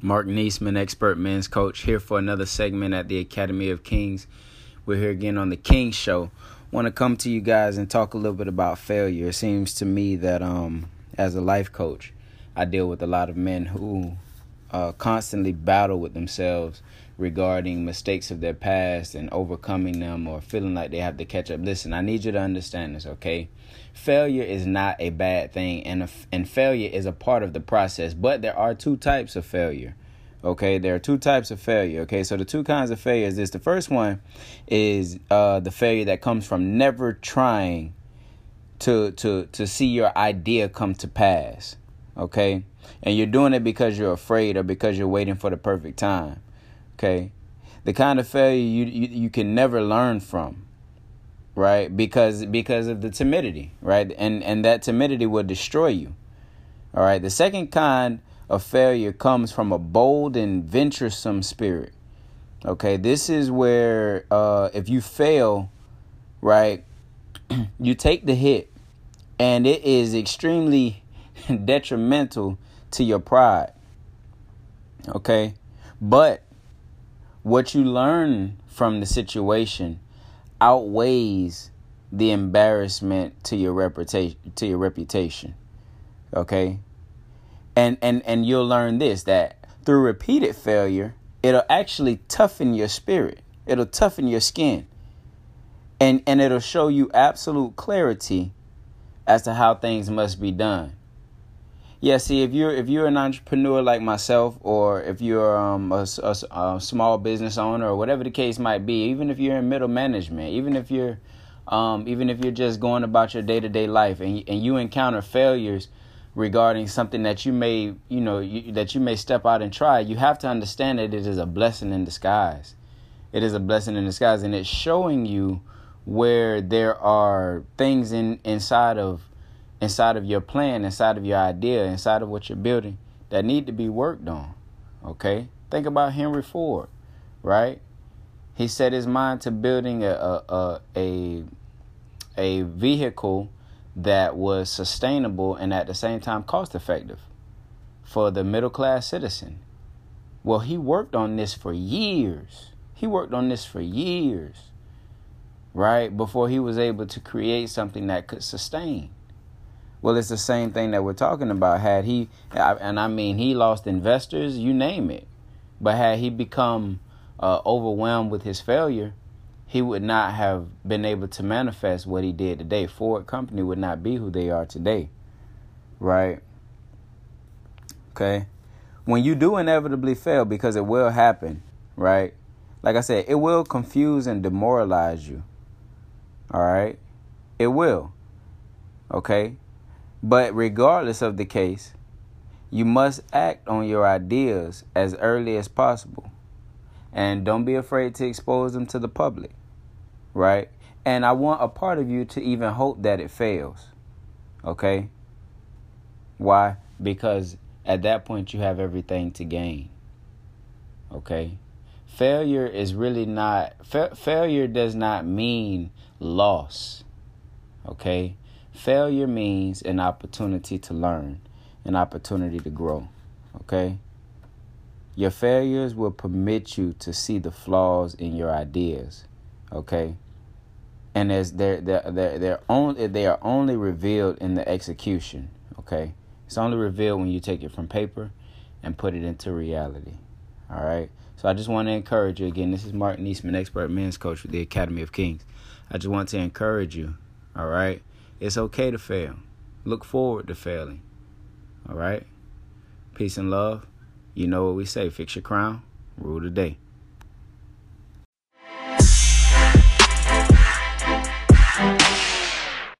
Mark Niesman, expert men's coach, here for another segment at the Academy of Kings. We're here again on the King Show. Want to come to you guys and talk a little bit about failure. It seems to me that um, as a life coach, I deal with a lot of men who uh, constantly battle with themselves regarding mistakes of their past and overcoming them or feeling like they have to catch up. Listen, I need you to understand this, okay? Failure is not a bad thing, and a, and failure is a part of the process. But there are two types of failure. Okay, there are two types of failure. Okay, so the two kinds of failure is this. The first one is uh, the failure that comes from never trying to to to see your idea come to pass. Okay, and you're doing it because you're afraid or because you're waiting for the perfect time. Okay, the kind of failure you you, you can never learn from right? Because because of the timidity right? And and that timidity will destroy you. All right. The second kind of failure comes from a bold and venturesome spirit. Okay. This is where uh if you fail right you take the hit and it is extremely detrimental to your pride. Okay. But what you learn from the situation outweighs the embarrassment to your reputation to your reputation okay? And and and you'll learn this that through repeated failure it'll actually toughen your spirit. It'll toughen your skin. And and it'll show you absolute clarity as to how things must be done yeah see if you're if you're an entrepreneur like myself or if you're um, a, a, a, small business owner or whatever the case might be even if you're in middle management even if you're um, even if you're just going about your day-to-day life and, and you encounter failures regarding something that you may you know you, that you may step out and try you have to understand that it is a blessing in disguise. It is a blessing in disguise and it's showing you where there are things in inside of inside of your plan, inside of your idea, inside of what you're building that need to be worked on. Okay? Think about Henry Ford, right? He set his mind to building a a a, a vehicle that was sustainable and at the same time cost effective for the middle class citizen. Well, he worked on this for years. He worked on this for years, right? Before he was able to create something that could sustain. Well, it's the same thing that we're talking about. Had he, and I mean, he lost investors, you name it. But had he become uh, overwhelmed with his failure, he would not have been able to manifest what he did today. Ford Company would not be who they are today. Right? Okay? When you do inevitably fail, because it will happen, right? Like I said, it will confuse and demoralize you. All right? It will. Okay? But regardless of the case, you must act on your ideas as early as possible. And don't be afraid to expose them to the public, right? And I want a part of you to even hope that it fails, okay? Why? Because at that point you have everything to gain, okay? Failure is really not, fa- failure does not mean loss, okay? Failure means an opportunity to learn, an opportunity to grow. Okay? Your failures will permit you to see the flaws in your ideas. Okay? And as they're they're they're, they're only they are only revealed in the execution. Okay? It's only revealed when you take it from paper and put it into reality. All right. So I just want to encourage you again. This is Martin Eastman, expert men's coach with the Academy of Kings. I just want to encourage you. All right. It's okay to fail. Look forward to failing. All right? Peace and love. You know what we say fix your crown, rule the day.